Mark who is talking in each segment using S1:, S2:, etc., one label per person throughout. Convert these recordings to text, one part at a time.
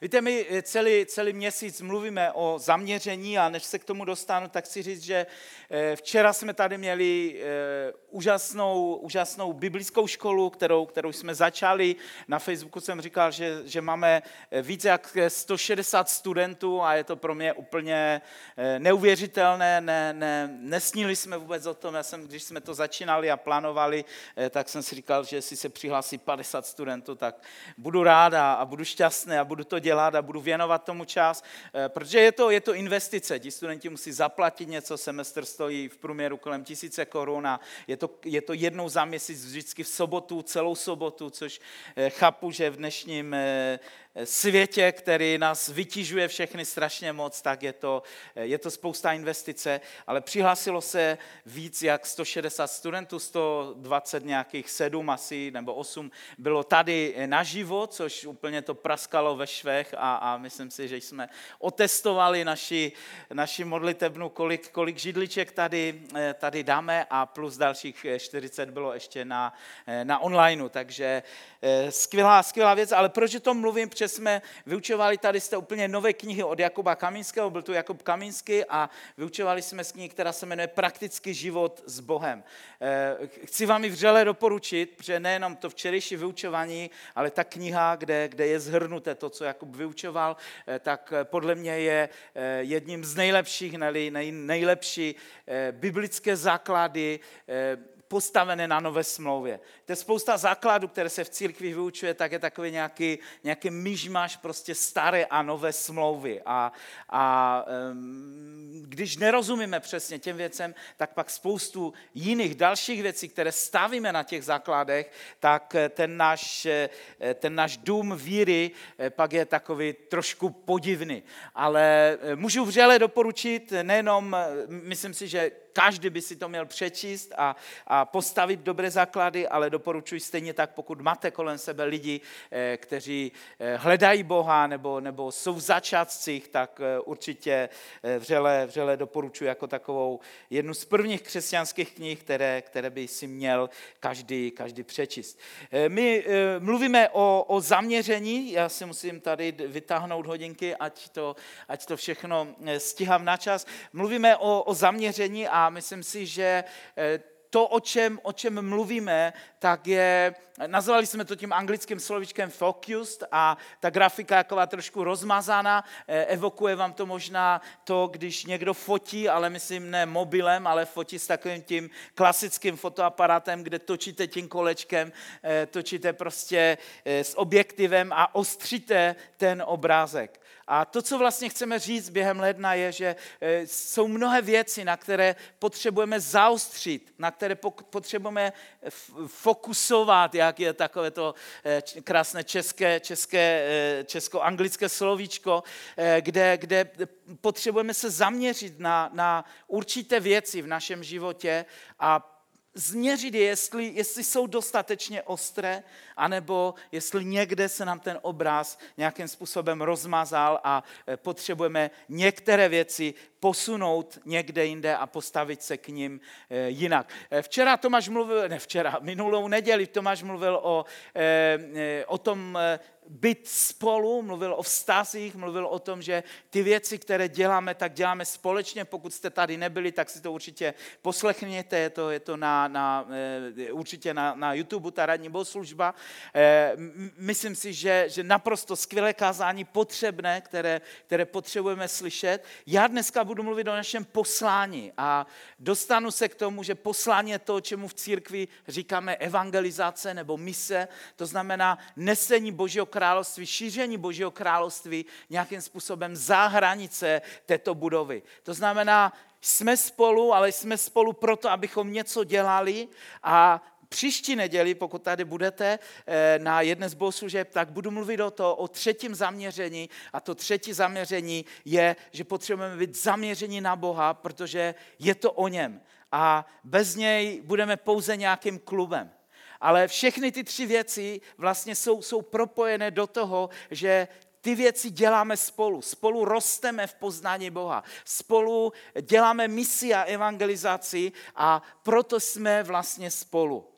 S1: Víte, my celý, celý měsíc mluvíme o zaměření a než se k tomu dostanu, tak chci říct, že včera jsme tady měli úžasnou, úžasnou biblickou školu, kterou, kterou jsme začali. Na Facebooku jsem říkal, že, že máme více jak 160 studentů a je to pro mě úplně neuvěřitelné. Ne, ne, nesnili jsme vůbec o tom. Já jsem, když jsme to začínali a plánovali, tak jsem si říkal, že si se přihlásí 50 studentů, tak budu rád a, a budu šťastný a budu to dělat a budu věnovat tomu čas, eh, protože je to, je to investice. Ti studenti musí zaplatit něco, semestr stojí v průměru kolem tisíce korun a je to, je to jednou za měsíc vždycky v sobotu, celou sobotu, což eh, chápu, že v dnešním eh, světě, který nás vytěžuje všechny strašně moc, tak je to, je to spousta investice, ale přihlásilo se víc jak 160 studentů, 120 nějakých 7 asi, nebo 8 bylo tady naživo, což úplně to praskalo ve švech a, a myslím si, že jsme otestovali naši, naši modlitebnu, kolik, kolik židliček tady, tady dáme a plus dalších 40 bylo ještě na, na onlineu, takže Eh, skvělá, skvělá věc, ale proč o tom mluvím? Jsme vyučovali tady jste úplně nové knihy od Jakuba Kamínského, byl tu Jakub Kamínský a vyučovali jsme z knihy, která se jmenuje Praktický život s Bohem. Eh, chci vám ji vřele doporučit, protože nejenom to včerejší vyučování, ale ta kniha, kde, kde je zhrnuté to, co Jakub vyučoval, eh, tak podle mě je jedním z nejlepších, nej, nejlepší biblické základy postavené na nové smlouvě. To je spousta základů, které se v církvi vyučuje, tak je takový nějaký, nějaký myšmaš prostě staré a nové smlouvy. A, a když nerozumíme přesně těm věcem, tak pak spoustu jiných dalších věcí, které stavíme na těch základech, tak ten náš, ten náš dům víry eh, pak je takový trošku podivný. Ale eh, můžu vřele doporučit nejenom, eh, myslím si, že každý by si to měl přečíst a, a postavit dobré základy, ale doporučuji stejně tak, pokud máte kolem sebe lidi, eh, kteří eh, hledají Boha nebo, nebo jsou v začátcích, tak eh, určitě vřele, vřele doporučuji jako takovou jednu z prvních křesťanských knih, které, které by si měl každý, každý přečíst. My mluvíme o, o zaměření, já si musím tady vytáhnout hodinky, ať to, ať to všechno stíhám na čas. Mluvíme o, o zaměření a myslím si, že eh, to, o čem, o čem mluvíme, tak je, nazvali jsme to tím anglickým slovičkem focused a ta grafika je taková trošku rozmazaná, eh, evokuje vám to možná to, když někdo fotí, ale myslím ne mobilem, ale fotí s takovým tím klasickým fotoaparátem, kde točíte tím kolečkem, eh, točíte prostě s objektivem a ostříte ten obrázek. A to, co vlastně chceme říct během ledna, je, že e, jsou mnohé věci, na které potřebujeme zaostřit, na které potřebujeme fokusovat, jak je takové to e, krásné české, české, e, česko-anglické slovíčko, kde, kde potřebujeme se zaměřit na, na určité věci v našem životě a změřit je, jestli, jestli jsou dostatečně ostré, anebo jestli někde se nám ten obraz nějakým způsobem rozmazal a e, potřebujeme některé věci posunout někde jinde a postavit se k ním e, jinak. E, včera Tomáš mluvil, ne včera, minulou neděli Tomáš mluvil o, o tom být spolu, mluvil o vztazích, mluvil o tom, že ty věci, které děláme, tak děláme společně. Pokud jste tady nebyli, tak si to určitě poslechněte, je to, je to na, na, eh, určitě na, na YouTube, ta radní bohoslužba. Eh, myslím si, že, že naprosto skvělé kázání, potřebné, které, které potřebujeme slyšet. Já dneska budu mluvit o našem poslání a dostanu se k tomu, že poslání je to, čemu v církvi říkáme evangelizace nebo mise, to znamená nesení Božího království, šíření Božího království nějakým způsobem za hranice této budovy. To znamená, jsme spolu, ale jsme spolu proto, abychom něco dělali a příští neděli, pokud tady budete eh, na jedné z bohoslužeb, tak budu mluvit o to, o třetím zaměření a to třetí zaměření je, že potřebujeme být zaměření na Boha, protože je to o něm a bez něj budeme pouze nějakým klubem. Ale všechny ty tři věci vlastně jsou, jsou propojené do toho, že ty věci děláme spolu. Spolu rosteme v poznání Boha. Spolu děláme misi a evangelizaci a proto jsme vlastně spolu.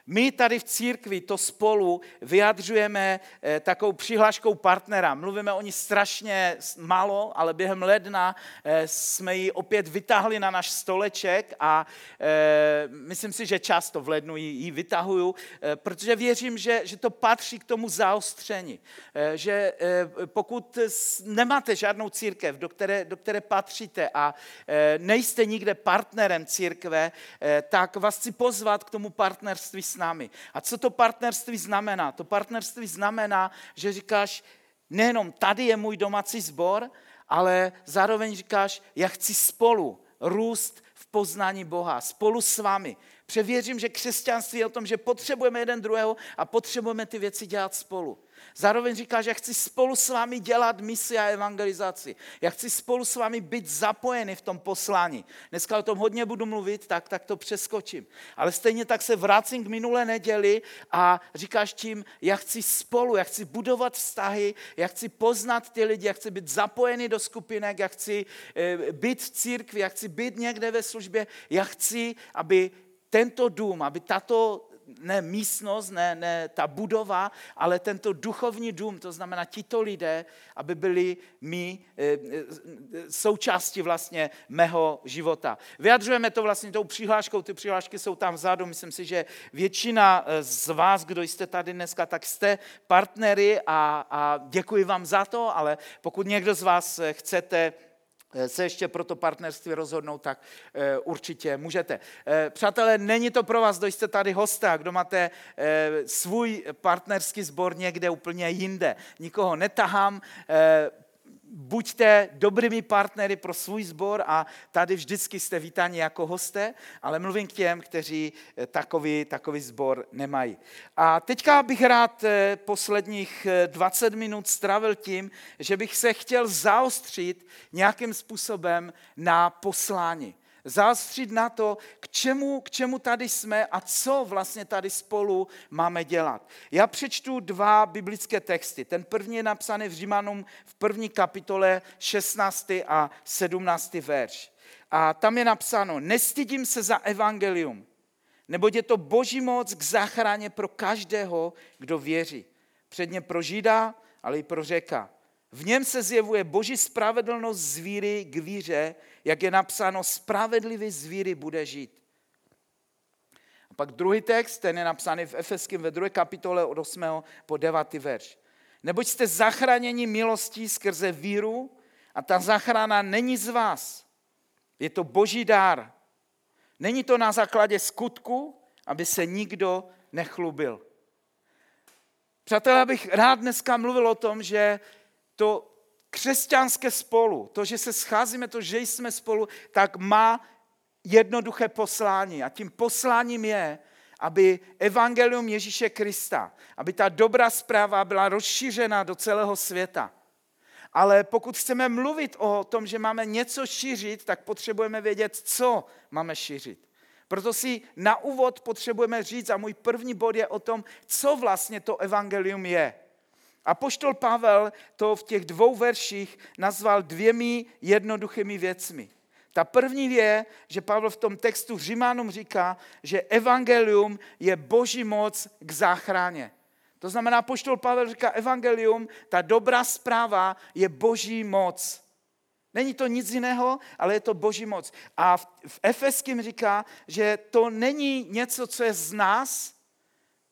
S1: My tady v církvi to spolu vyjadřujeme eh, takovou přihláškou partnera. Mluvíme o ní strašně málo, ale během ledna eh, jsme ji opět vytáhli na náš stoleček a eh, myslím si, že často v lednu ji vytahuju, protože věřím, že, že to patří k tomu zaostření. Že pokud nemáte žádnou církev, do které, do které patříte a nejste nikde partnerem církve, tak vás chci pozvat k tomu partnerství s námi. A co to partnerství znamená? To partnerství znamená, že říkáš, nejenom tady je můj domácí sbor, ale zároveň říkáš, já chci spolu růst v poznání Boha, spolu s vámi. Převěřím, že křesťanství je o tom, že potřebujeme jeden druhého a potřebujeme ty věci dělat spolu. Zároveň říká, že já chci spolu s vámi dělat misi a evangelizaci. Já chci spolu s vámi být zapojený v tom poslání. Dneska o tom hodně budu mluvit, tak, tak to přeskočím. Ale stejně tak se vracím k minulé neděli a říkáš tím, já chci spolu, já chci budovat vztahy, já chci poznat ty lidi, já chci být zapojený do skupinek, já chci eh, být v církvi, já chci být někde ve službě, já chci, aby tento dům, aby tato ne místnost, ne, ne ta budova, ale tento duchovní dům, to znamená tito lidé, aby byli my e, e, součástí vlastně mého života. Vyjadřujeme to vlastně tou přihláškou, ty přihlášky jsou tam vzadu, myslím si, že většina e, z vás, kdo jste tady dneska, tak jste partnery a, a děkuji vám za to, ale pokud někdo z vás chcete Eh, se ještě pro to partnerství rozhodnout, tak eh, určitě můžete. Eh, přátelé, není to pro vás, kdo jste tady hosta, kdo máte svůj partnerský sbor někde úplně jinde. Nikoho netahám, buďte dobrými partnery pro svůj sbor a tady vždycky jste vítáni jako hosté, ale mluvím k těm, kteří eh, takový, takový sbor nemají. A teďka bych rád eh, posledních 20 eh, minut stravil tím, že bych se chtěl zaostřit nějakým způsobem na poslání zaostřit na to, k čemu, k čemu tady jsme a co vlastně tady spolu máme dělat. Já přečtu dva biblické texty. Ten první je napsaný v Římanům v první kapitole 16. a 17. verš. A tam je napsáno, nestydím se za evangelium, neboť je to boží moc k záchraně pro každého, kdo věří. Předně pro Žida, ale i pro Řeka. V něm se zjevuje boží spravedlnost z víry k víře, jak je napsáno, spravedlivý z víry bude žít. A pak druhý text, ten je napsaný v Efeském ve druhé kapitole od 8. po 9. verš. Neboť jste zachráněni milostí skrze víru a ta zachrana není z vás. Je to boží dár. Není to na základě skutku, aby se nikdo nechlubil. Přátelé, bych rád dneska mluvil o tom, že to křesťanské spolu, to, že se scházíme, to, že jsme spolu, tak má jednoduché poslání. A tím posláním je, aby evangelium Ježíše Krista, aby ta dobrá zpráva byla rozšířena do celého světa. Ale pokud chceme mluvit o tom, že máme něco šířit, tak potřebujeme vědět, co máme šířit. Proto si na úvod potřebujeme říct, a můj první bod je o tom, co vlastně to evangelium je. A poštol Pavel to v těch dvou verších nazval dvěmi jednoduchými věcmi. Ta první je, že Pavel v tom textu Římanům říká, že evangelium je boží moc k záchraně. To znamená, poštol Pavel říká, evangelium, ta dobrá zpráva je boží moc. Není to nic jiného, ale je to boží moc. A v, v Efeským říká, že to není něco, co je z nás,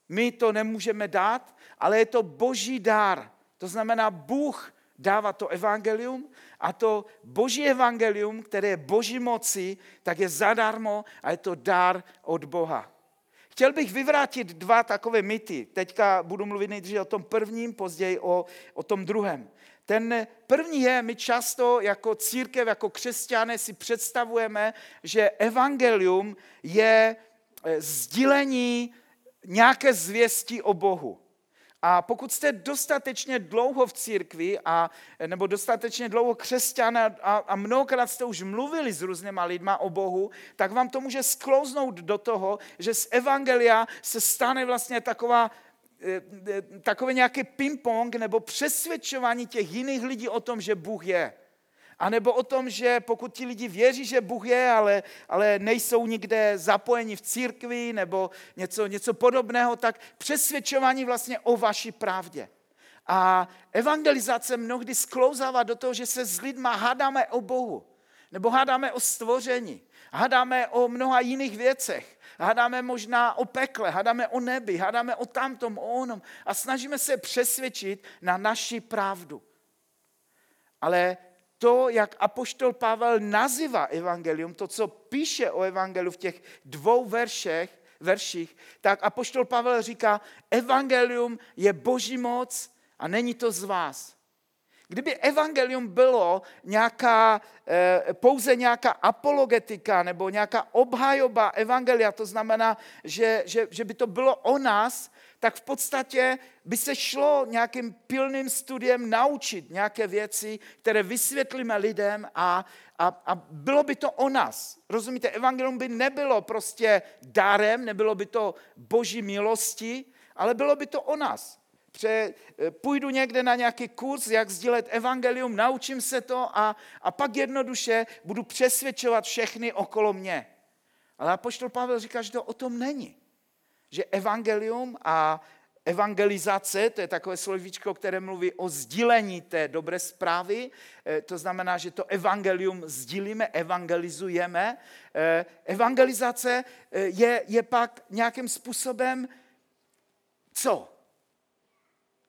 S1: my to nemůžeme dát, ale je to boží dár. To znamená, Bůh dává to evangelium a to boží evangelium, které je boží moci, tak je zadarmo a je to dár od Boha. Chtěl bych vyvrátit dva takové mity. Teďka budu mluvit nejdříve o tom prvním, později o, o tom druhém. Ten první je, my často jako církev, jako křesťané si představujeme, že evangelium je eh, sdílení nějaké zvěsti o Bohu. A pokud jste dostatečně dlouho v církvi, a, nebo dostatečně dlouho křesťan a, a mnohokrát jste už mluvili s různýma lidma o Bohu, tak vám to může sklouznout do toho, že z Evangelia se stane vlastně taková eh, eh, takové nějaký ping-pong nebo přesvědčování těch jiných lidí o tom, že Bůh je. A nebo o tom, že pokud ti lidi věří, že Bůh je, ale, ale nejsou nikde zapojeni v církvi nebo něco, něco podobného, tak přesvědčování vlastně o vaší pravdě. A evangelizace mnohdy sklouzává do toho, že se s lidma hádáme o Bohu, nebo hádáme o stvoření, hádáme o mnoha jiných věcech, hádáme možná o pekle, hádáme o nebi, hádáme o tamtom, o onom a snažíme se přesvědčit na naši pravdu. Ale to, jak apoštol Pavel nazývá evangelium, to, co píše o evangeliu v těch dvou veršech, verších, tak apoštol Pavel říká, evangelium je boží moc a není to z vás. Kdyby evangelium bylo nějaká, eh, pouze nějaká apologetika nebo nějaká obhajoba evangelia, to znamená, že, že, že by to bylo o nás, tak v podstatě by se šlo nějakým pilným studiem naučit nějaké věci, které vysvětlíme lidem a, a, a bylo by to o nás. Rozumíte, evangelium by nebylo prostě dárem, nebylo by to boží milosti, ale bylo by to o nás. Pře, půjdu někde na nějaký kurz, jak sdílet evangelium, naučím se to a, a pak jednoduše budu přesvědčovat všechny okolo mě. Ale apoštol Pavel říká, že to o tom není že evangelium a evangelizace, to je takové slovíčko, které mluví o sdílení té dobré zprávy, eh, to znamená, že to evangelium sdílíme, evangelizujeme. Eh, evangelizace eh, je, je pak nějakým způsobem co?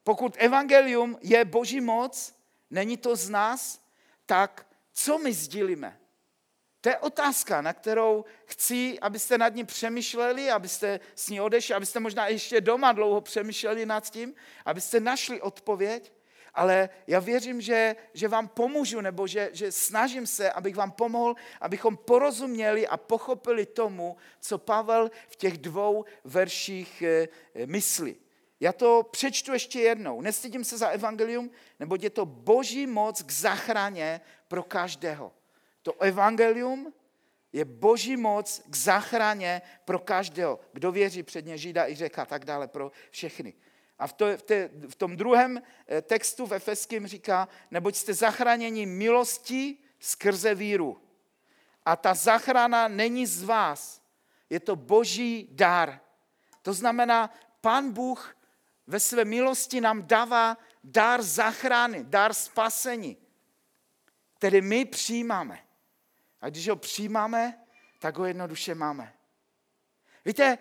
S1: Pokud evangelium je boží moc, není to z nás, tak co my sdílíme? To je otázka, na kterou chci, abyste nad ní přemýšleli, abyste s ní odešli, abyste možná ještě doma dlouho přemýšleli nad tím, abyste našli odpověď, ale já věřím, že, že vám pomůžu, nebo že, že snažím se, abych vám pomohl, abychom porozuměli a pochopili tomu, co Pavel v těch dvou verších eh, myslí. Já to přečtu ještě jednou. Nestydím se za evangelium, nebo je to boží moc k zachraně pro každého. To evangelium je boží moc k záchraně pro každého, kdo věří předně Žida i řeka a tak dále, pro všechny. A v, to, v, te, v tom druhém eh, textu v Efeským říká, neboť jste zachráněni milostí skrze víru. A ta záchrana není z vás, je to boží dar. To znamená, pan Bůh ve své milosti nám dává dar záchrany, dar spasení, který my přijímáme. A když ho přijímáme, tak ho jednoduše máme. Víte,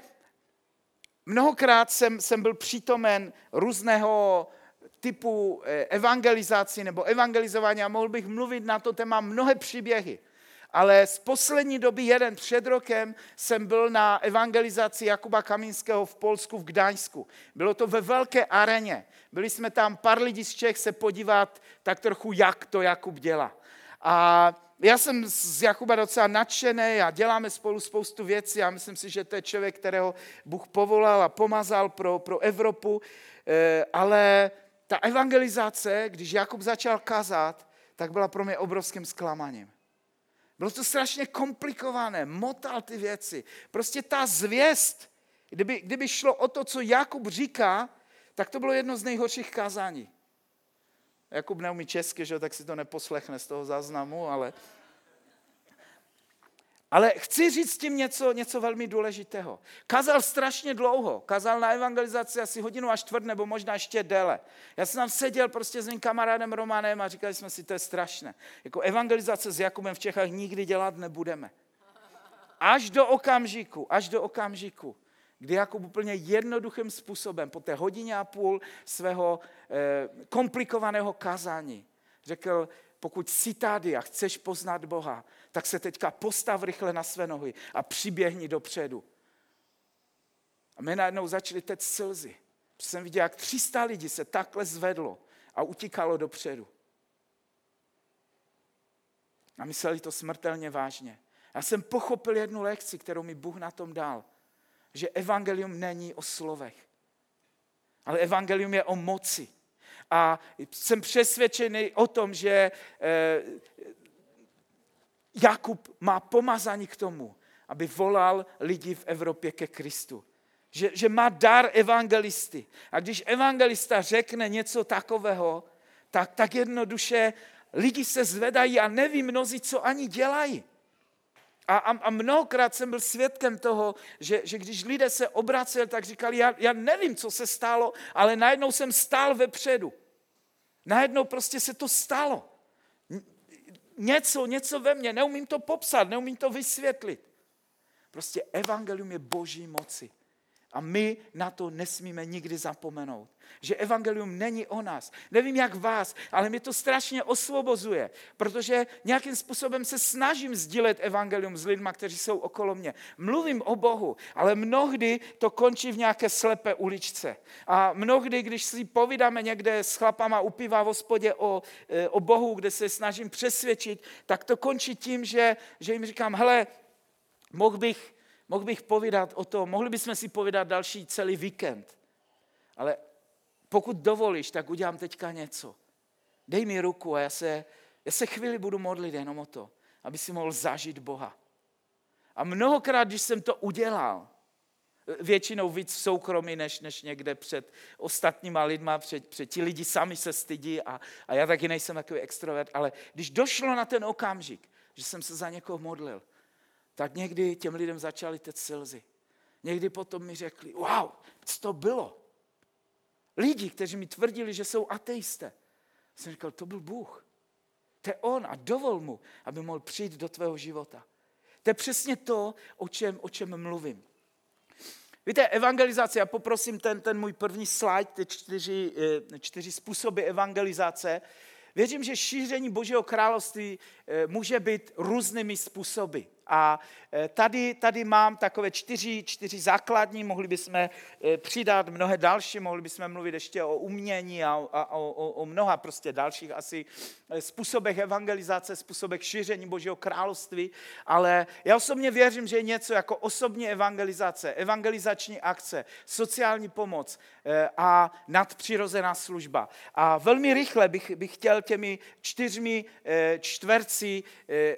S1: mnohokrát jsem, jsem byl přítomen různého typu eh, evangelizací nebo evangelizování a mohl bych mluvit na to téma mnohé příběhy. Ale z poslední doby, jeden před rokem, jsem byl na evangelizaci Jakuba Kamínského v Polsku, v Gdaňsku. Bylo to ve velké areně. Byli jsme tam pár lidí z Čech se podívat tak trochu, jak to Jakub dělá. A já jsem z Jakuba docela nadšený a děláme spolu spoustu věcí a myslím si, že to je člověk, kterého Bůh povolal a pomazal pro, pro Evropu, eh, ale ta evangelizace, když Jakub začal kazat, tak byla pro mě obrovským zklamáním. Bylo to strašně komplikované, motal ty věci. Prostě ta zvěst, kdyby, kdyby šlo o to, co Jakub říká, tak to bylo jedno z nejhorších kázání. Jakub neumí česky, že tak si to neposlechne z toho záznamu, ale... Ale chci říct tím něco, něco velmi důležitého. Kazal strašně dlouho. Kazal na evangelizaci asi hodinu až čtvrt, nebo možná ještě déle. Já jsem tam seděl prostě s mým kamarádem Romanem a říkali jsme si, to je strašné. Jako evangelizace s Jakubem v Čechách nikdy dělat nebudeme. Až do okamžiku, až do okamžiku, kdy Jakub úplně jednoduchým způsobem po té hodině a půl svého eh, komplikovaného kázání řekl, pokud jsi tady a chceš poznat Boha, tak se teďka postav rychle na své nohy a přiběhni dopředu. A my najednou začali teď slzy. Protože jsem viděl, jak 300 lidí se takhle zvedlo a utíkalo dopředu. A mysleli to smrtelně vážně. Já jsem pochopil jednu lekci, kterou mi Bůh na tom dal – že evangelium není o slovech, ale evangelium je o moci. A jsem přesvědčený o tom, že eh, Jakub má pomazání k tomu, aby volal lidi v Evropě ke Kristu. Že, že má dar evangelisty. A když evangelista řekne něco takového, tak, tak jednoduše lidi se zvedají a neví mnozí, co ani dělají. A, a, a mnohokrát jsem byl svědkem toho, že, že když lidé se obraceli, tak říkali, já, já nevím, co se stalo, ale najednou jsem stál vepředu. Najednou prostě se to stalo. Něco, něco ve mně, neumím to popsat, neumím to vysvětlit. Prostě evangelium je boží moci. A my na to nesmíme nikdy zapomenout. Že evangelium není o nás. Nevím jak vás, ale mě to strašně osvobozuje, protože nějakým způsobem se snažím sdílet evangelium s lidmi, kteří jsou okolo mě. Mluvím o Bohu, ale mnohdy to končí v nějaké slepé uličce. A mnohdy, když si povídáme někde s chlapama u piva v hospodě o, e, o Bohu, kde se snažím přesvědčit, tak to končí tím, že, že jim říkám, hele, mohl bych Mohl bych povídat o tom, mohli bychom si povídat další celý víkend. Ale pokud dovolíš, tak udělám teďka něco. Dej mi ruku a já se, já se chvíli budu modlit jenom o to, aby si mohl zažít Boha. A mnohokrát, když jsem to udělal, většinou víc v soukromí, než, než někde před ostatníma lidma, před, před ti lidi sami se stydí a, a já taky nejsem takový extrovert, ale když došlo na ten okamžik, že jsem se za někoho modlil, tak někdy těm lidem začaly teď slzy. Někdy potom mi řekli, wow, co to bylo? Lidi, kteří mi tvrdili, že jsou ateisté. Jsem říkal, to byl Bůh. To je On a dovol mu, aby mohl přijít do tvého života. To je přesně to, o čem, o čem mluvím. Víte, evangelizace, já poprosím ten, ten můj první slide, ty čtyři, eh, čtyři způsoby evangelizace. Věřím, že šíření Božího království eh, může být různými způsoby. A e, tady, tady mám takové čtyři, čtyři základní, mohli bychom e, přidat mnohé další, mohli bychom mluvit ještě o umění a, a o, o mnoha prostě dalších asi e, způsobech evangelizace, způsobech šíření Božího království, ale já osobně věřím, že je něco jako osobní evangelizace, evangelizační akce, sociální pomoc a nadpřirozená služba. A velmi rychle bych, bych chtěl těmi čtyřmi čtverci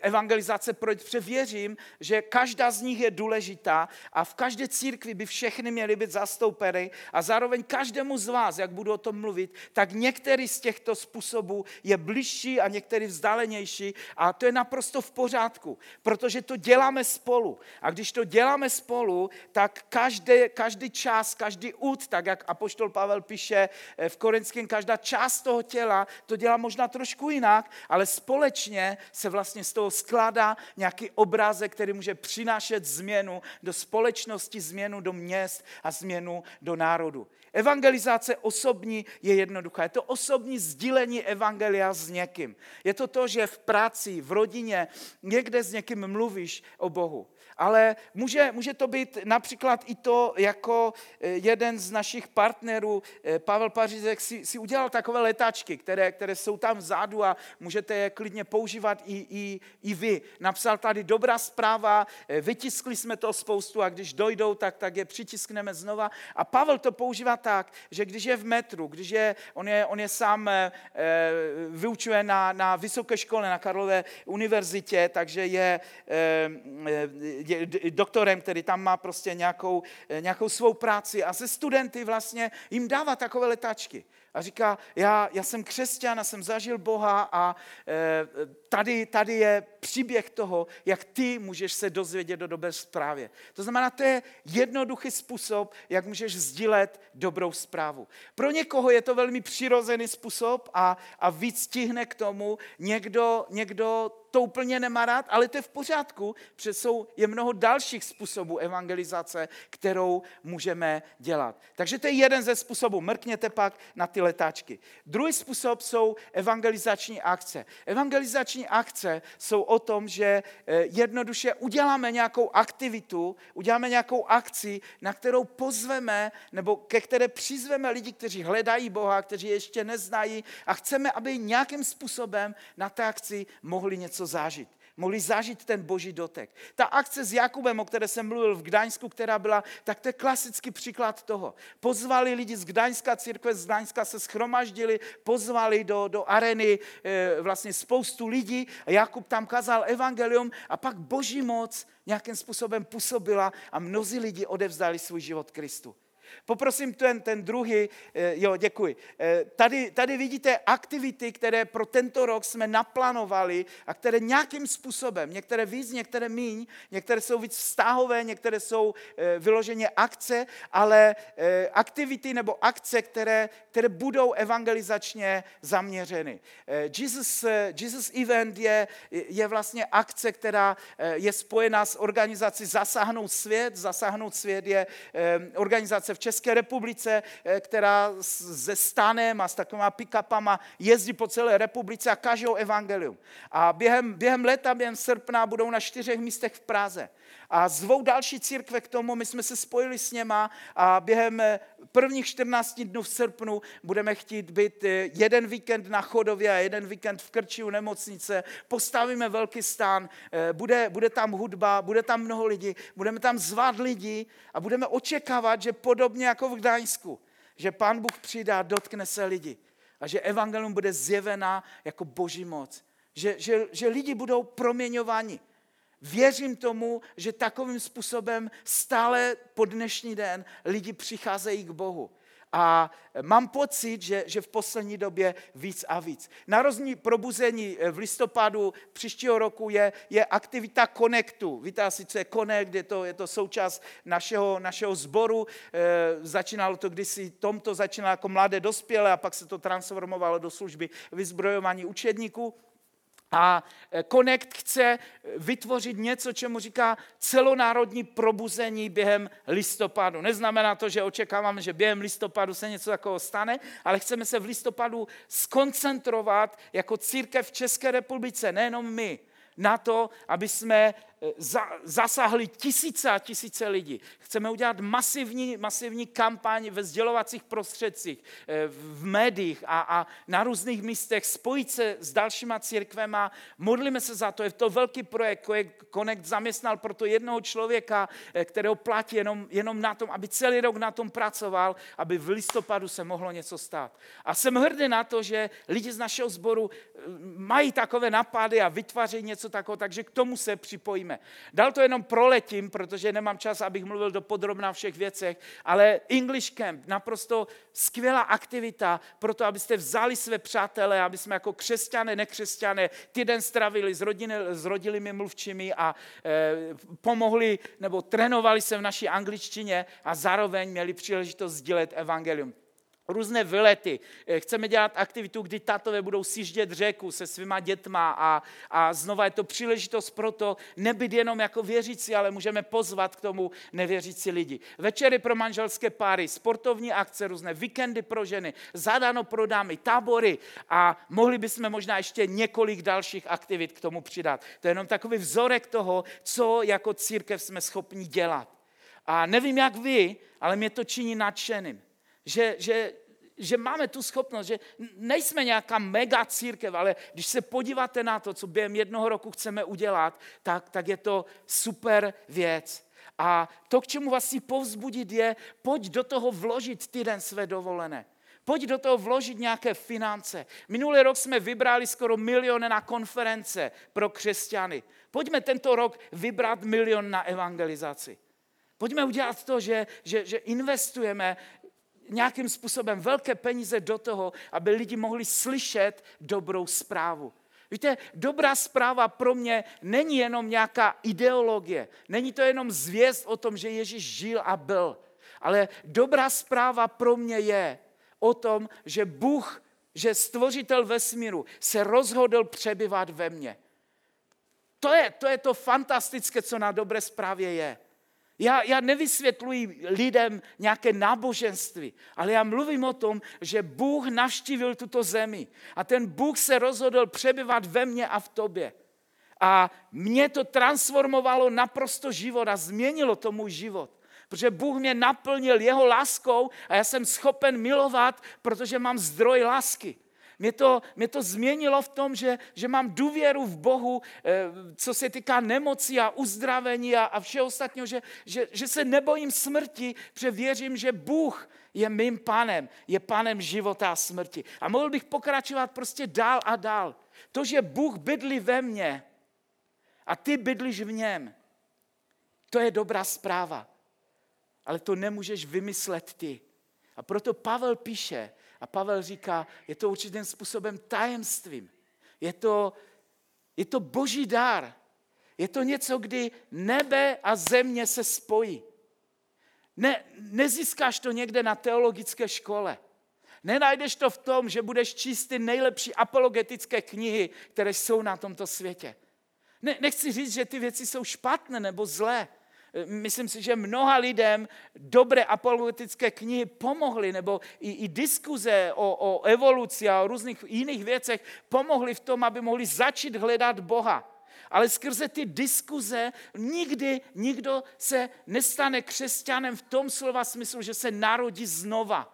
S1: evangelizace projít, převěřit, věřím, že každá z nich je důležitá a v každé církvi by všechny měly být zastoupeny a zároveň každému z vás, jak budu o tom mluvit, tak některý z těchto způsobů je bližší a některý vzdálenější a to je naprosto v pořádku, protože to děláme spolu. A když to děláme spolu, tak každý, každý čas, každý út, tak jak Apoštol Pavel píše eh, v Korinském, každá část toho těla to dělá možná trošku jinak, ale společně se vlastně z toho skládá nějaký obraz obrázek, který může přinášet změnu do společnosti, změnu do měst a změnu do národu. Evangelizace osobní je jednoduchá. Je to osobní sdílení evangelia s někým. Je to to, že v práci, v rodině někde s někým mluvíš o Bohu ale může, může to být například i to, jako eh, jeden z našich partnerů, eh, Pavel Pařízek, si, si udělal takové letáčky, které, které jsou tam vzadu a můžete je klidně používat i, i, i vy. Napsal tady dobrá zpráva, eh, vytiskli jsme to spoustu a když dojdou, tak, tak je přitiskneme znova. A Pavel to používá tak, že když je v metru, když je, on je, on je sám e, vyučuje na, na vysoké škole, na Karlové univerzitě, takže je, e, doktorem, který tam má prostě nějakou, eh, nějakou svou práci a se studenty vlastně jim dává takové letačky. A říká, já, já jsem křesťan a jsem zažil Boha a e, tady, tady je příběh toho, jak ty můžeš se dozvědět do dobré zprávě. To znamená, to je jednoduchý způsob, jak můžeš sdílet dobrou zprávu. Pro někoho je to velmi přirozený způsob a, a víc stihne k tomu. Někdo, někdo to úplně nemá rád, ale to je v pořádku, protože jsou, je mnoho dalších způsobů evangelizace, kterou můžeme dělat. Takže to je jeden ze způsobů. Mrkněte pak na ty letáčky. Druhý způsob jsou evangelizační akce. Evangelizační akce jsou o tom, že eh, jednoduše uděláme nějakou aktivitu, uděláme nějakou akci, na kterou pozveme nebo ke které přizveme lidi, kteří hledají Boha, kteří ještě neznají a chceme, aby nějakým způsobem na té akci mohli něco zažít mohli zažít ten boží dotek. Ta akce s Jakubem, o které jsem mluvil v Gdaňsku, která byla, tak to je klasický příklad toho. Pozvali lidi z Gdaňska, církve z Gdaňska se schromaždili, pozvali do, do areny e, vlastně spoustu lidí a Jakub tam kazal evangelium a pak boží moc nějakým způsobem působila a mnozí lidi odevzdali svůj život Kristu. Poprosím ten, ten druhý, eh, jo, děkuji. Eh, tady, tady vidíte aktivity, které pro tento rok jsme naplánovali a které nějakým způsobem, některé víc, některé míň, některé jsou víc vztahové, některé jsou eh, vyloženě akce, ale aktivity nebo akce, které, které budou evangelizačně zaměřeny. Jesus, Jesus Event je, je vlastně akce, která je spojená s organizací Zasáhnout svět. Zasáhnout svět je organizace v České republice, eh, která se stanem a s takovými pick-upama jezdí po celé republice a kažou evangelium. A během, během léta, během srpna budou na čtyřech místech v Praze. A zvou další církve k tomu, my jsme se spojili s něma a během eh, prvních 14 dnů v srpnu budeme chtít být eh, jeden víkend na Chodově a jeden víkend v Krči u nemocnice. Postavíme velký stán, bude, bude tam hudba, bude tam mnoho lidí, budeme tam zvat lidi a budeme očekávat, že podobně jako v Gdaňsku, že pán Bůh přijde a dotkne se lidi a že evangelium bude zjevená jako boží moc. Že, že, že lidi budou proměňováni. Věřím tomu, že takovým způsobem stále po dnešní den lidi přicházejí k Bohu. A mám pocit, že, že v poslední době víc a víc. Narozní probuzení v listopadu příštího roku je, je aktivita Connectu. Víte asi, co je Connect, je to, je to součást našeho, našeho sboru. E, začínalo to kdysi, tomto začínalo jako mladé dospělé a pak se to transformovalo do služby vyzbrojování učedníků. A e, Connect chce vytvořit něco, čemu říká celonárodní probuzení během listopadu. Neznamená to, že očekáváme, že během listopadu se něco takového stane, ale chceme se v listopadu skoncentrovat jako církev v České republice, nejenom my, na to, aby jsme za, zasahli tisíce a tisíce lidí. Chceme udělat masivní, masivní kampaň ve sdělovacích prostředcích, eh, v médiích a, a na různých místech, spojit se s dalšíma církvema. Modlíme se za to, je to velký projekt. Connect zaměstnal proto jednoho člověka, eh, kterého platí jenom, jenom na tom, aby celý rok na tom pracoval, aby v listopadu se mohlo něco stát. A jsem hrdý na to, že lidi z našeho sboru eh, mají takové napady a vytváří něco takového, takže k tomu se připojíme mluvíme. Dal to jenom proletím, protože nemám čas, abych mluvil do podrobna všech věcech, ale English Camp, naprosto skvělá aktivita pro to, abyste vzali své přátelé, aby jsme jako křesťané, nekřesťané týden stravili s, rodiny, s rodilými mluvčími a e, pomohli nebo trénovali se v naší angličtině a zároveň měli příležitost sdílet evangelium různé vylety. Eh, chceme dělat aktivitu, kdy tatové budou siždět řeku se svýma dětma a, a znova je to příležitost pro to nebyt jenom jako věřící, ale můžeme pozvat k tomu nevěřící lidi. Večery pro manželské páry, sportovní akce, různé víkendy pro ženy, zadano pro dámy, tábory a mohli bychom možná ještě několik dalších aktivit k tomu přidat. To je jenom takový vzorek toho, co jako církev jsme schopni dělat. A nevím, jak vy, ale mě to činí nadšeným že, že, že máme tu schopnost, že nejsme nějaká mega církev, ale když se podíváte na to, co během jednoho roku chceme udělat, tak, tak je to super věc. A to, k čemu vás si povzbudit, je, pojď do toho vložit týden své dovolené. Pojď do toho vložit nějaké finance. Minulý rok jsme vybrali skoro milion na konference pro křesťany. Pojďme tento rok vybrat milion na evangelizaci. Pojďme udělat to, že, že, že investujeme nějakým způsobem velké peníze do toho, aby lidi mohli slyšet dobrou zprávu. Víte, dobrá zpráva pro mě není jenom nějaká ideologie, není to jenom zvěst o tom, že Ježíš žil a byl, ale dobrá zpráva pro mě je o tom, že Bůh, že stvořitel vesmíru se rozhodl přebyvat ve mně. To je, to je to fantastické, co na dobré zprávě je. Já, já nevysvětluji lidem nějaké náboženství, ale já mluvím o tom, že Bůh navštívil tuto zemi a ten Bůh se rozhodl přebyvat ve mně a v tobě. A mě to transformovalo naprosto život a změnilo to můj život. Protože Bůh mě naplnil jeho láskou a já jsem schopen milovat, protože mám zdroj lásky. Mě to, mě to změnilo v tom, že, že mám důvěru v Bohu, eh, co se týká nemocí a uzdravení a, a všeho ostatního, že, že, že se nebojím smrti, protože věřím, že Bůh je mým panem, je panem života a smrti. A mohl bych pokračovat prostě dál a dál. To, že Bůh bydlí ve mně a ty bydlíš v něm, to je dobrá zpráva. ale to nemůžeš vymyslet ty. A proto Pavel píše, a Pavel říká, je to určitým způsobem tajemstvím. Je to, je to boží dár. Je to něco, kdy nebe a země se spojí. Ne, nezískáš to někde na teologické škole. Nenajdeš to v tom, že budeš číst ty nejlepší apologetické knihy, které jsou na tomto světě. Ne, nechci říct, že ty věci jsou špatné nebo zlé. Myslím si, že mnoha lidem dobré apologetické knihy pomohly, nebo i, i diskuze o, o evoluci a o různých jiných věcech pomohly v tom, aby mohli začít hledat Boha. Ale skrze ty diskuze nikdy nikdo se nestane křesťanem v tom slova smyslu, že se narodí znova.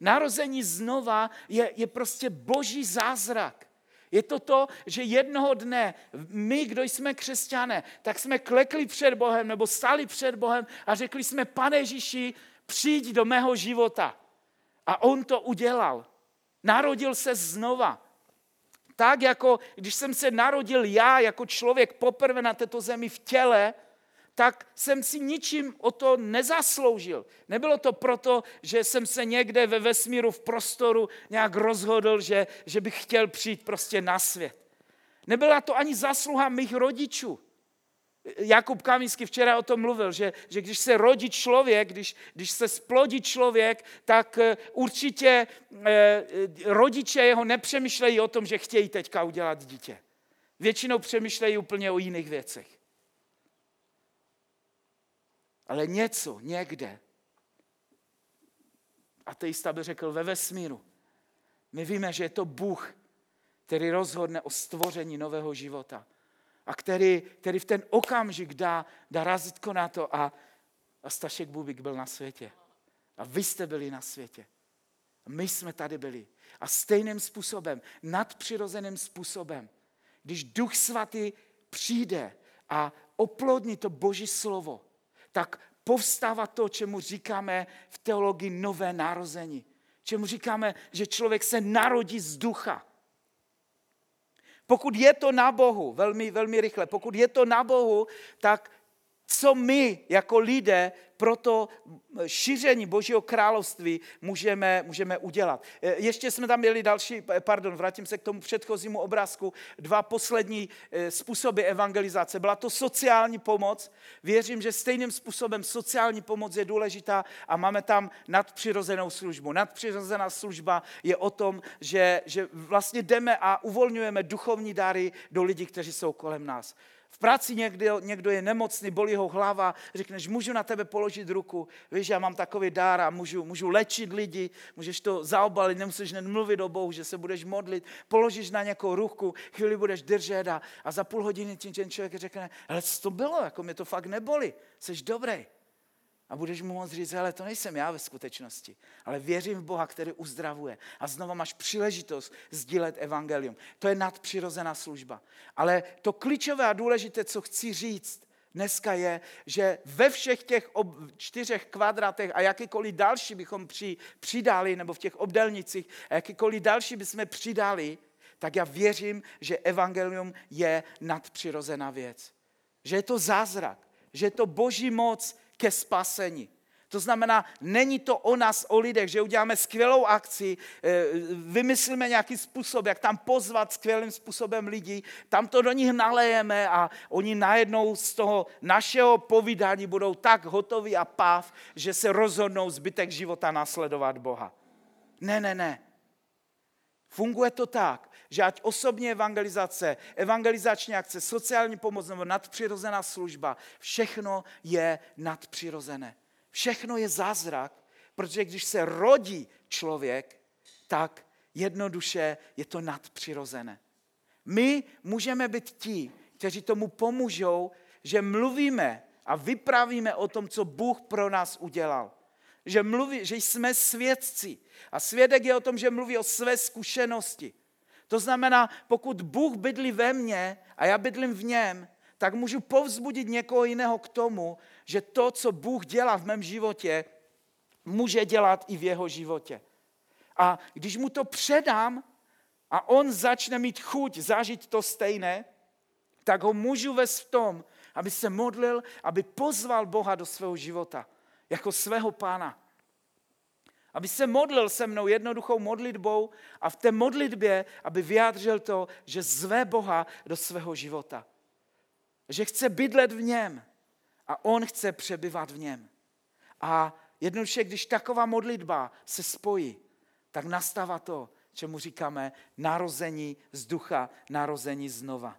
S1: Narození znova je, je prostě boží zázrak. Je to to, že jednoho dne my, kdo jsme křesťané, tak jsme klekli před Bohem nebo stali před Bohem a řekli jsme, pane Ježíši, přijď do mého života. A on to udělal. Narodil se znova. Tak jako když jsem se narodil já jako člověk poprvé na této zemi v těle, tak jsem si ničím o to nezasloužil. Nebylo to proto, že jsem se někde ve vesmíru v prostoru nějak rozhodl, že, že bych chtěl přijít prostě na svět. Nebyla to ani zasluha mých rodičů. Jakub Kamínsky včera o tom mluvil, že, že když se rodí člověk, když, když se splodí člověk, tak eh, určitě eh, rodiče jeho nepřemýšlejí o tom, že chtějí teďka udělat dítě. Většinou přemýšlejí úplně o jiných věcech ale něco někde. Ateista by řekl ve vesmíru. My víme, že je to Bůh, který rozhodne o stvoření nového života. A který, který v ten okamžik dá, dá razitko na to a, a Stašek Bubik byl na světě. A vy jste byli na světě. A my jsme tady byli. A stejným způsobem, nadpřirozeným způsobem, když Duch Svatý přijde a oplodní to Boží slovo, tak povstává to, čemu říkáme v teologii nové narození. Čemu říkáme, že člověk se narodí z ducha. Pokud je to na Bohu, velmi, velmi rychle, pokud je to na Bohu, tak co my jako lidé pro to šíření Božího království můžeme, můžeme udělat. E, ještě jsme tam měli další, pardon, vrátím se k tomu předchozímu obrázku, dva poslední e, způsoby evangelizace. Byla to sociální pomoc. Věřím, že stejným způsobem sociální pomoc je důležitá a máme tam nadpřirozenou službu. Nadpřirozená služba je o tom, že, že vlastně jdeme a uvolňujeme duchovní dary do lidí, kteří jsou kolem nás. V práci někdo, někdo je nemocný, bolí ho hlava, řekneš, můžu na tebe položit ruku, víš, já mám takový dár a můžu, můžu léčit lidi, můžeš to zaobalit, nemusíš jen mluvit o Bohu, že se budeš modlit, položíš na někoho ruku, chvíli budeš držet a, a za půl hodiny ti ten člověk řekne, ale co to bylo, jako mě to fakt neboli, jsi dobrý. A budeš mu moct říct, ale to nejsem já ve skutečnosti, ale věřím v Boha, který uzdravuje. A znova máš příležitost sdílet evangelium. To je nadpřirozená služba. Ale to klíčové a důležité, co chci říct dneska je, že ve všech těch ob, čtyřech kvadratech a jakýkoliv další bychom při, přidali, nebo v těch obdelnicích, a jakýkoliv další bychom přidali, tak já věřím, že evangelium je nadpřirozená věc. Že je to zázrak, že je to boží moc, ke spasení. To znamená, není to o nás, o lidech, že uděláme skvělou akci, eh, vymyslíme nějaký způsob, jak tam pozvat skvělým způsobem lidi, tam to do nich nalejeme a oni najednou z toho našeho povídání budou tak hotoví a páv, že se rozhodnou zbytek života nasledovat Boha. Ne, ne, ne. Funguje to tak, že ať osobní evangelizace, evangelizační akce, sociální pomoc nebo nadpřirozená služba, všechno je nadpřirozené. Všechno je zázrak, protože když se rodí člověk, tak jednoduše je to nadpřirozené. My můžeme být ti, kteří tomu pomůžou, že mluvíme a vypravíme o tom, co Bůh pro nás udělal že, mluví, že jsme svědci. A svědek je o tom, že mluví o své zkušenosti. To znamená, pokud Bůh bydlí ve mně a já bydlím v něm, tak můžu povzbudit někoho jiného k tomu, že to, co Bůh dělá v mém životě, může dělat i v jeho životě. A když mu to předám a on začne mít chuť zažít to stejné, tak ho můžu vést v tom, aby se modlil, aby pozval Boha do svého života. jako svého pána. Aby se modlil se mnou jednoduchou modlitbou a v té modlitbě, aby vyjádřil to, že zve Boha do svého života. Že chce bydlet v něm a on chce přebyvat v něm. A jednoduše, když taková modlitba se spojí, tak nastává to, čemu říkáme narození z ducha, narození znova.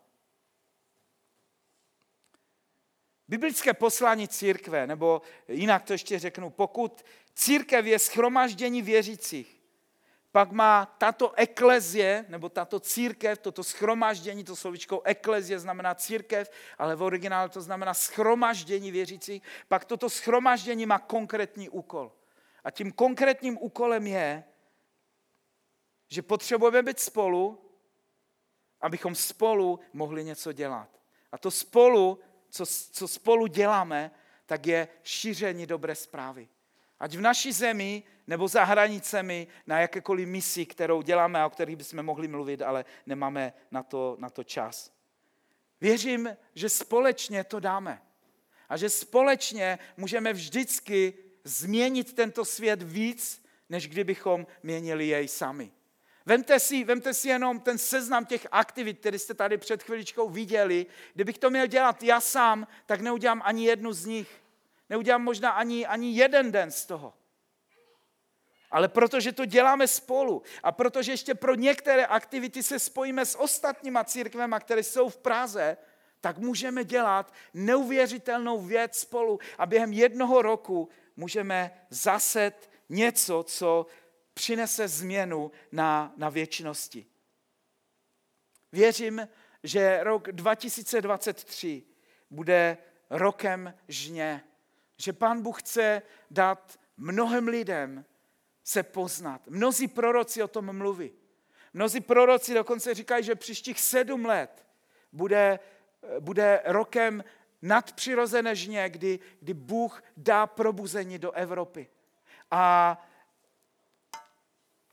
S1: Biblické poslání církve, nebo jinak to ještě řeknu, pokud církev je schromaždění věřících, pak má tato eklezie, nebo tato církev, toto schromaždění, to slovičko eklezie znamená církev, ale v originálu to znamená schromaždění věřících, pak toto schromaždění má konkrétní úkol. A tím konkrétním úkolem je, že potřebujeme být spolu, abychom spolu mohli něco dělat. A to spolu, co, co spolu děláme, tak je šíření dobré zprávy. Ať v naší zemi nebo za hranicemi na jakékoliv misi, kterou děláme a o kterých bychom mohli mluvit, ale nemáme na to, na to čas. Věřím, že společně to dáme. A že společně můžeme vždycky změnit tento svět víc, než kdybychom měnili jej sami. Vemte si, vemte si jenom ten seznam těch aktivit, které jste tady před chviličkou viděli. Kdybych to měl dělat já sám, tak neudělám ani jednu z nich. Neudělám možná ani, ani jeden den z toho. Ale protože to děláme spolu a protože ještě pro některé aktivity se spojíme s ostatníma církvemi, které jsou v Praze, tak můžeme dělat neuvěřitelnou věc spolu a během jednoho roku můžeme zaset něco, co přinese změnu na, na věčnosti. Věřím, že rok 2023 bude rokem žně, že Pán Bůh chce dát mnohem lidem se poznat. Mnozí proroci o tom mluví. Mnozí proroci dokonce říkají, že příštích sedm let bude, bude rokem nadpřirozené žně, kdy, kdy Bůh dá probuzení do Evropy. A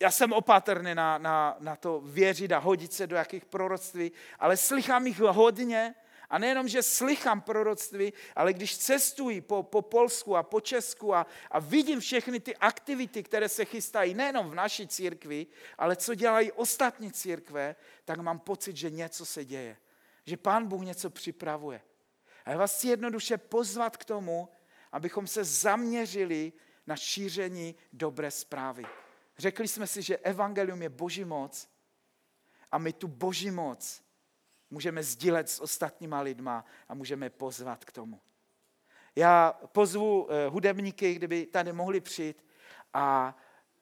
S1: já jsem opatrný na, na, na to věřit a hodit se do jakých proroctví, ale slychám jich hodně a nejenom, že slychám proroctví, ale když cestuji po, po Polsku a po Česku a, a vidím všechny ty aktivity, které se chystají nejenom v naší církvi, ale co dělají ostatní církve, tak mám pocit, že něco se děje. Že Pán Bůh něco připravuje. A já vás chci jednoduše pozvat k tomu, abychom se zaměřili na šíření dobré zprávy. Řekli jsme si, že evangelium je boží moc a my tu boží moc můžeme sdílet s ostatníma lidma a můžeme pozvat k tomu. Já pozvu eh, hudebníky, kdyby tady mohli přijít a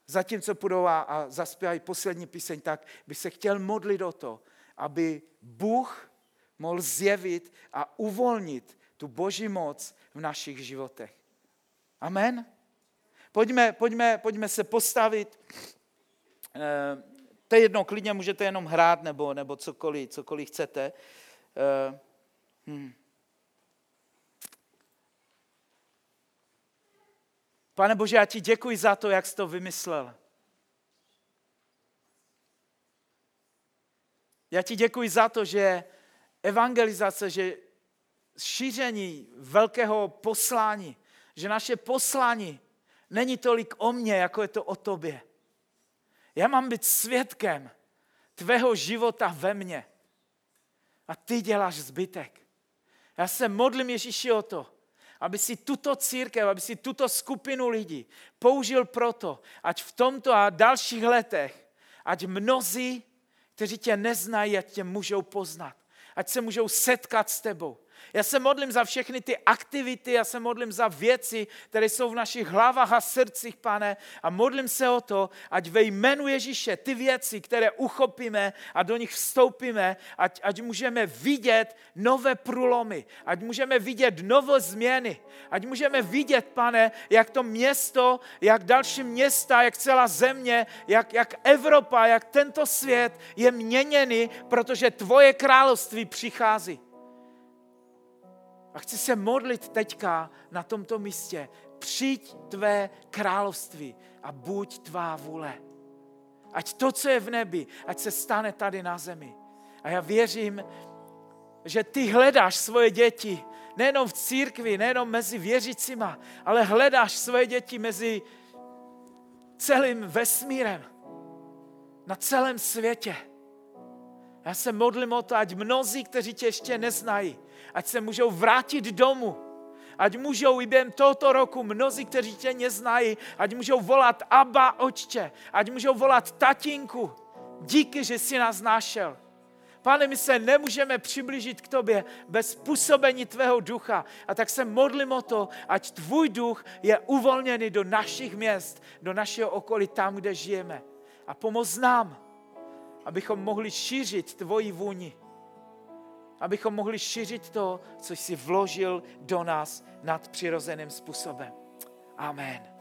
S1: zatímco půjdou a, a zaspívají poslední píseň, tak by se chtěl modlit o to, aby Bůh mohl zjevit a uvolnit tu boží moc v našich životech. Amen. Pojďme, pojďme, pojďme se postavit. To je jedno, klidně můžete jenom hrát nebo, nebo cokoliv, cokoliv chcete. Eh, hmm. Pane Bože, já ti děkuji za to, jak jsi to vymyslel. Já ti děkuji za to, že evangelizace, že šíření velkého poslání, že naše poslání není tolik o mně, jako je to o tobě. Já mám být svědkem tvého života ve mně. A ty děláš zbytek. Já se modlím Ježíši o to, aby si tuto církev, aby si tuto skupinu lidí použil proto, ať v tomto a dalších letech, ať mnozí, kteří tě neznají, ať tě můžou poznat. Ať se můžou setkat s tebou. Já se modlím za všechny ty aktivity, já se modlím za věci, které jsou v našich hlavách a srdcích, pane, a modlím se o to, ať ve jménu Ježíše ty věci, které uchopíme a do nich vstoupíme, ať, ať můžeme vidět nové průlomy, ať můžeme vidět nové změny, ať můžeme vidět, pane, jak to město, jak další města, jak celá země, jak, jak Evropa, jak tento svět je měněný, protože tvoje království přichází. A chci se modlit teďka na tomto místě. Přijď tvé království a buď tvá vůle. Ať to, co je v nebi, ať se stane tady na zemi. A já věřím, že ty hledáš svoje děti nejenom v církvi, nejenom mezi věřícíma, ale hledáš své děti mezi celým vesmírem, na celém světě. Já se modlím o to, ať mnozí, kteří tě ještě neznají, ať se můžou vrátit domů, ať můžou i během tohoto roku mnozí, kteří tě neznají, ať můžou volat Abba, očče, ať můžou volat tatínku, díky, že jsi nás našel. Pane, my se nemůžeme přiblížit k tobě bez působení tvého ducha. A tak se modlím o to, ať tvůj duch je uvolněný do našich měst, do našeho okolí, tam, kde žijeme. A pomoz nám, abychom mohli šířit tvoji vůni. Abychom mohli šířit to, co jsi vložil do nás nadpřirozeným způsobem. Amen.